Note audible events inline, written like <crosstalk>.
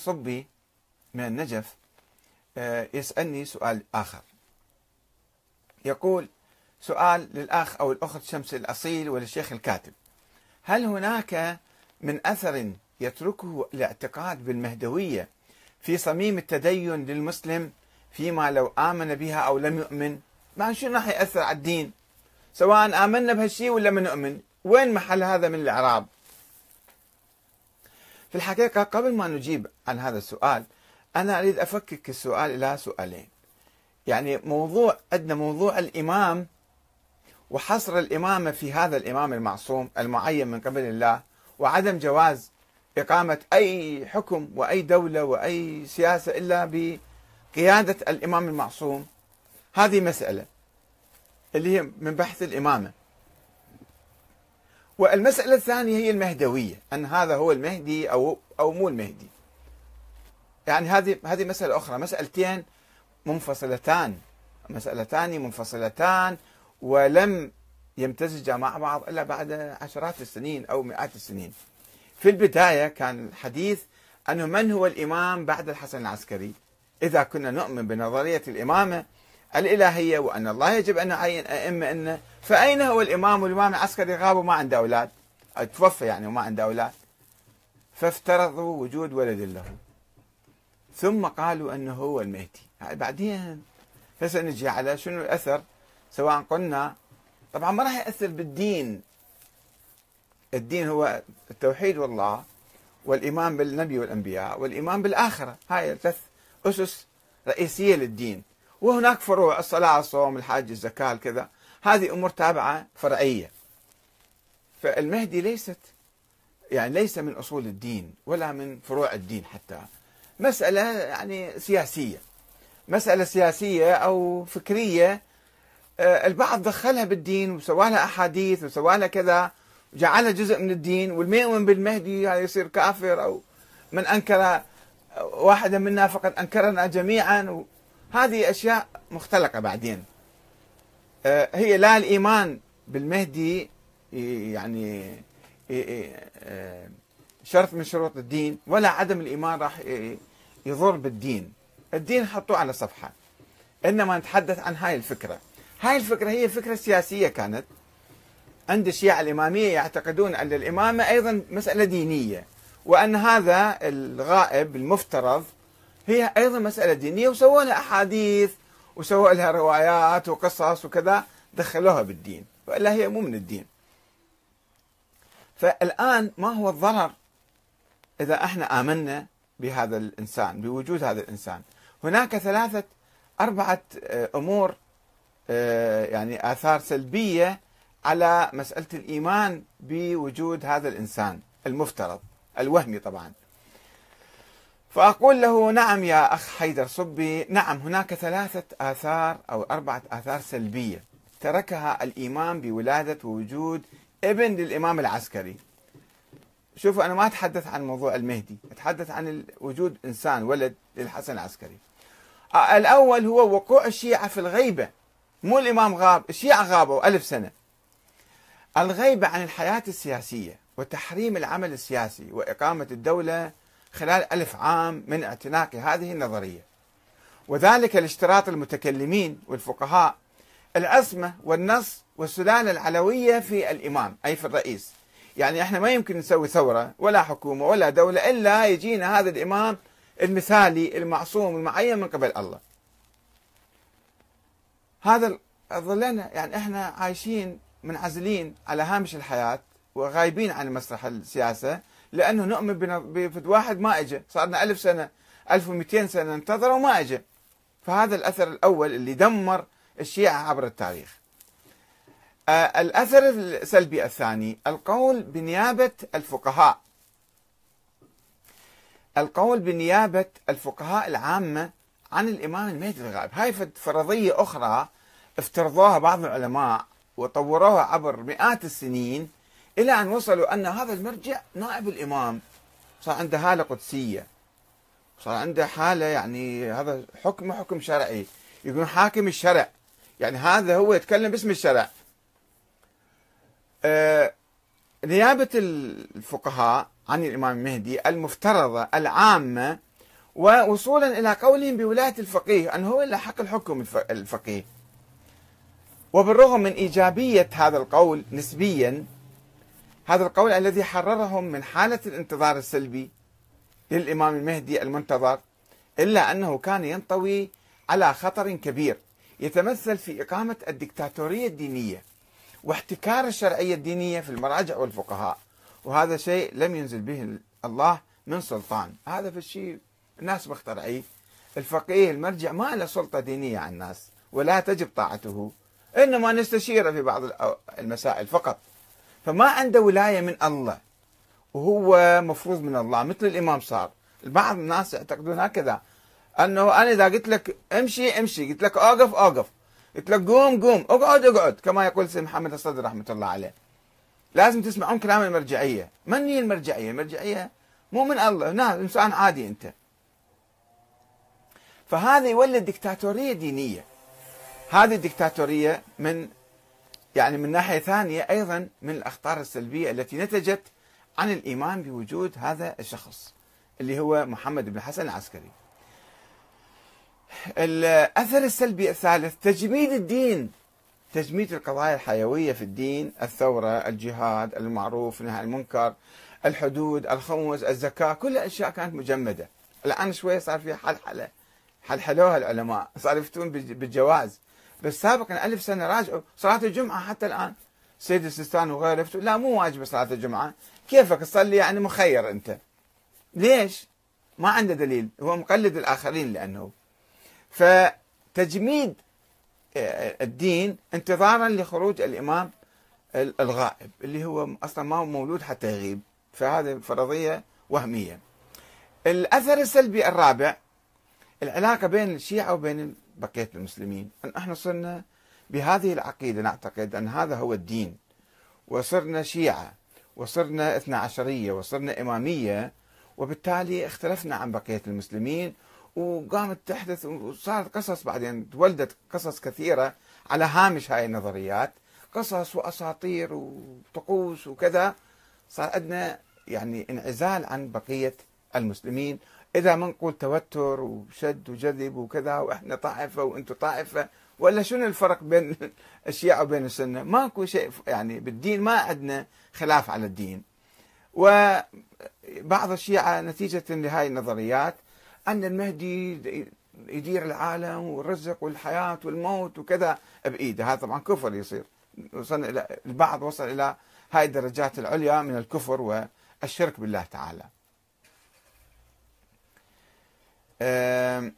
صبي من النجف آه، يسألني سؤال آخر. يقول سؤال للأخ أو الأخت شمس الأصيل وللشيخ الكاتب. هل هناك من أثر يتركه الاعتقاد بالمهدوية في صميم التدين للمسلم فيما لو آمن بها أو لم يؤمن؟ ما شنو راح يأثر على الدين؟ سواء آمنا بهالشيء ولا ما نؤمن وين محل هذا من الإعراب؟ في الحقيقة قبل ما نجيب عن هذا السؤال أنا أريد أفكك السؤال إلى سؤالين. يعني موضوع عندنا موضوع الإمام وحصر الإمامة في هذا الإمام المعصوم المعين من قبل الله وعدم جواز إقامة أي حكم وأي دولة وأي سياسة إلا بقيادة الإمام المعصوم. هذه مسألة اللي هي من بحث الإمامة. والمسألة الثانية هي المهدوية أن هذا هو المهدي أو أو مو المهدي. يعني هذه هذه مسألة أخرى مسألتين منفصلتان. مسألتان منفصلتان ولم يمتزجا مع بعض إلا بعد عشرات السنين أو مئات السنين. في البداية كان الحديث أنه من هو الإمام بعد الحسن العسكري؟ إذا كنا نؤمن بنظرية الإمامة الإلهية وأن الله يجب أن يعين أئمة أنه فأين هو الإمام والإمام العسكري غاب وما عنده أولاد؟ توفى يعني وما عنده أولاد. فافترضوا وجود ولد له. ثم قالوا أنه هو المهدي. بعدين هسه نجي على شنو الأثر؟ سواء قلنا طبعا ما راح يأثر بالدين. الدين هو التوحيد والله والإيمان بالنبي والأنبياء والإيمان بالآخرة. هاي ثلاث أسس رئيسية للدين. وهناك فروع الصلاة الصوم الحج الزكاة كذا هذه أمور تابعة فرعية. فالمهدي ليست يعني ليس من أصول الدين ولا من فروع الدين حتى. مسألة يعني سياسية. مسألة سياسية أو فكرية آه، البعض دخلها بالدين وسوى لها أحاديث وسوى لها كذا وجعلها جزء من الدين والمي يؤمن بالمهدي يصير كافر أو من أنكر واحدا منا فقد أنكرنا جميعا. هذه أشياء مختلقة بعدين. آه، هي لا الإيمان بالمهدي يعني آه، شرط من شروط الدين ولا عدم الإيمان راح يضر بالدين. الدين حطوه على صفحة. إنما نتحدث عن هاي الفكرة. هاي الفكرة هي فكرة سياسية كانت. عند الشيعة الإمامية يعتقدون أن الإمامة أيضا مسألة دينية وأن هذا الغائب المفترض هي أيضا مسألة دينية وسووا لها أحاديث وسووا لها روايات وقصص وكذا دخلوها بالدين. وإلا هي مو من الدين. فالآن ما هو الضرر إذا إحنا آمنا بهذا الإنسان بوجود هذا الإنسان؟ هناك ثلاثة أربعة آه، أمور آه، يعني آثار سلبية على مسألة الإيمان بوجود هذا الإنسان المفترض الوهمي طبعا. فأقول له نعم يا أخ حيدر صبي نعم هناك ثلاثة آثار أو أربعة آثار سلبية تركها الإيمان بولادة ووجود ابن للإمام العسكري. شوفوا أنا ما أتحدث عن موضوع المهدي أتحدث عن وجود إنسان ولد للحسن العسكري. الأول هو وقوع الشيعة في الغيبة مو الإمام غاب الشيعة غابوا ألف سنة. الغيبة عن الحياة السياسية وتحريم العمل السياسي وإقامة الدولة خلال ألف عام من اعتناق هذه النظرية. وذلك لاشتراط المتكلمين والفقهاء العصمة والنص والسلالة العلوية في الإمام أي في الرئيس. يعني إحنا ما يمكن نسوي ثورة ولا حكومة ولا دولة إلا يجينا هذا الإمام المثالي المعصوم المعين من قبل الله. هذا ظلنا يعني إحنا عايشين منعزلين على هامش الحياة وغايبين عن مسرح السياسة. لأنه نؤمن بفد واحد ما اجى صار لنا ألف سنة 1200 سنة انتظر وما اجى فهذا الأثر الأول اللي دمر الشيعة عبر التاريخ. آه الأثر السلبي الثاني القول بنيابة الفقهاء. القول بنيابة الفقهاء العامة عن الإمام المهدي الغائب هاي فرضية أخرى افترضوها بعض العلماء وطوروها عبر مئات السنين إلى أن وصلوا أن هذا المرجع نائب الإمام. صار عنده حالة قدسية. صار عنده حالة يعني هذا حكم حكم شرعي. يكون حاكم الشرع. يعني هذا هو يتكلم باسم الشرع. آه نيابة الفقهاء عن الإمام المهدي المفترضة العامة ووصولا إلى قولهم بولاية الفقيه أنه هو اللي حق الحكم الفقيه. وبالرغم من إيجابية هذا القول نسبيا هذا القول الذي حررهم من حالة الانتظار السلبي للإمام المهدي المنتظر إلا أنه كان ينطوي على خطر كبير يتمثل في إقامة الدكتاتورية الدينية واحتكار الشرعية الدينية في المراجع والفقهاء وهذا شيء لم ينزل به الله من سلطان. هذا في الشيء الناس مخترعيه. الفقيه المرجع ما له سلطة دينية على الناس ولا تجب طاعته إنما نستشيره في بعض المسائل فقط. فما عنده ولاية من الله وهو مفروض من الله مثل الإمام صار بعض الناس يعتقدون هكذا أنه أنا إذا قلت لك امشي امشي قلت لك أوقف أوقف. قلت لك قوم قوم اقعد اقعد كما يقول سيد محمد الصدر رحمة الله عليه. لازم تسمعون كلام المرجعية. من هي المرجعية؟ المرجعية مو من الله. ناس إنسان عادي أنت. فهذا يولد دكتاتورية دينية. هذه الدكتاتورية من يعني من ناحية ثانية أيضا من الأخطار السلبية التي نتجت عن الإيمان بوجود هذا الشخص اللي هو محمد بن الحسن العسكري. الأثر السلبي الثالث تجميد الدين. تجميد القضايا الحيوية في الدين الثورة الجهاد المعروف نهي المنكر الحدود الخمس الزكاة كل أشياء كانت مجمدة. الآن شوي صار في حلحلة حلحلوها العلماء صار يفتون بالجواز. بس سابقا ألف سنة راجعوا صلاة الجمعة حتى الآن. سيد السيستان وغيره لا مو واجب صلاة الجمعة. كيفك؟ تصلي يعني مخير أنت. ليش؟ ما عنده دليل. هو مقلد الآخرين لأنه. فتجميد آه، الدين انتظارا لخروج الإمام الغائب اللي هو أصلا ما هو مولود حتى يغيب. فهذه فرضية وهمية. الأثر السلبي الرابع العلاقة بين الشيعة وبين بقية المسلمين. أن إحنا صرنا بهذه العقيدة نعتقد أن هذا هو الدين. وصرنا شيعة وصرنا اثنا عشرية وصرنا إمامية وبالتالي اختلفنا عن بقية المسلمين وقامت تحدث وصارت قصص بعدين تولدت قصص كثيرة على هامش هاي النظريات قصص وأساطير وطقوس وكذا. صار عندنا يعني انعزال عن بقية المسلمين. إذا ما نقول توتر وشد وجذب وكذا وإحنا طائفة وأنتم طائفة ولا شنو الفرق بين <laughs> الشيعة وبين السنة؟ ماكو شيء يعني بالدين ما عندنا خلاف على الدين. وبعض الشيعة نتيجة لهذه النظريات أن المهدي يدير العالم والرزق والحياة والموت وكذا بإيده. هذا طبعا كفر يصير. وصلنا إلى البعض وصل إلى هاي الدرجات العليا من الكفر والشرك بالله تعالى. Um,